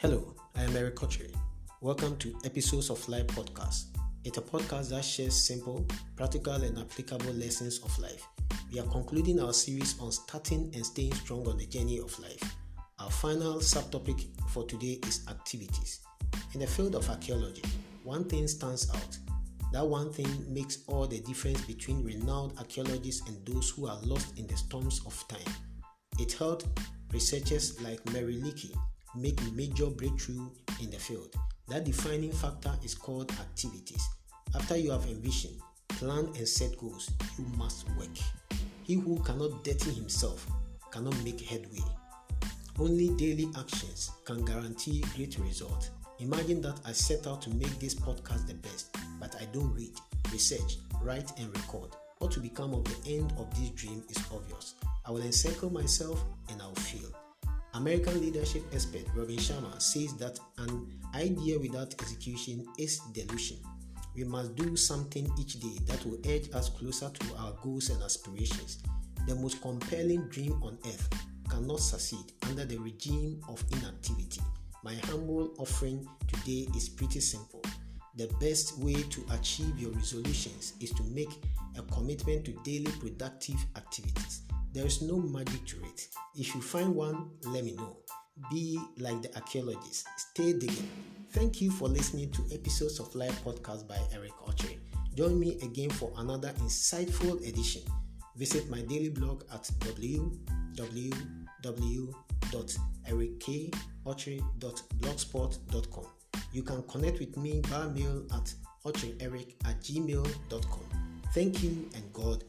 Hello, I am Eric Otchere. Welcome to Episodes of Life podcast. It's a podcast that shares simple, practical, and applicable lessons of life. We are concluding our series on starting and staying strong on the journey of life. Our final subtopic for today is activities. In the field of archaeology, one thing stands out. That one thing makes all the difference between renowned archaeologists and those who are lost in the storms of time. It helped researchers like Mary Leakey make a major breakthrough in the field. That defining factor is called activities. After you have envisioned, planned, and set goals, you must work. He who cannot dirty himself cannot make headway. Only daily actions can guarantee great results. Imagine that I set out to make this podcast the best, but I don't read, research, write, and record. What to become of the end of this dream is obvious. I will encircle myself and I'll fail. American leadership expert Robin Sharma says that an idea without execution is delusion. We must do something each day that will edge us closer to our goals and aspirations. The most compelling dream on earth cannot succeed under the regime of inactivity. My humble offering today is pretty simple. The best way to achieve your resolutions is to make a commitment to daily productive activities. There is no magic to it. If you find one, let me know. Be like the archaeologists, stay digging. Thank you for listening to episodes of Life Podcast by Eric Otchere. Join me again for another insightful edition. Visit my daily blog at www.ericotchere.blogspot.com. You can connect with me by mail at otchereeric at gmail.com. Thank you and God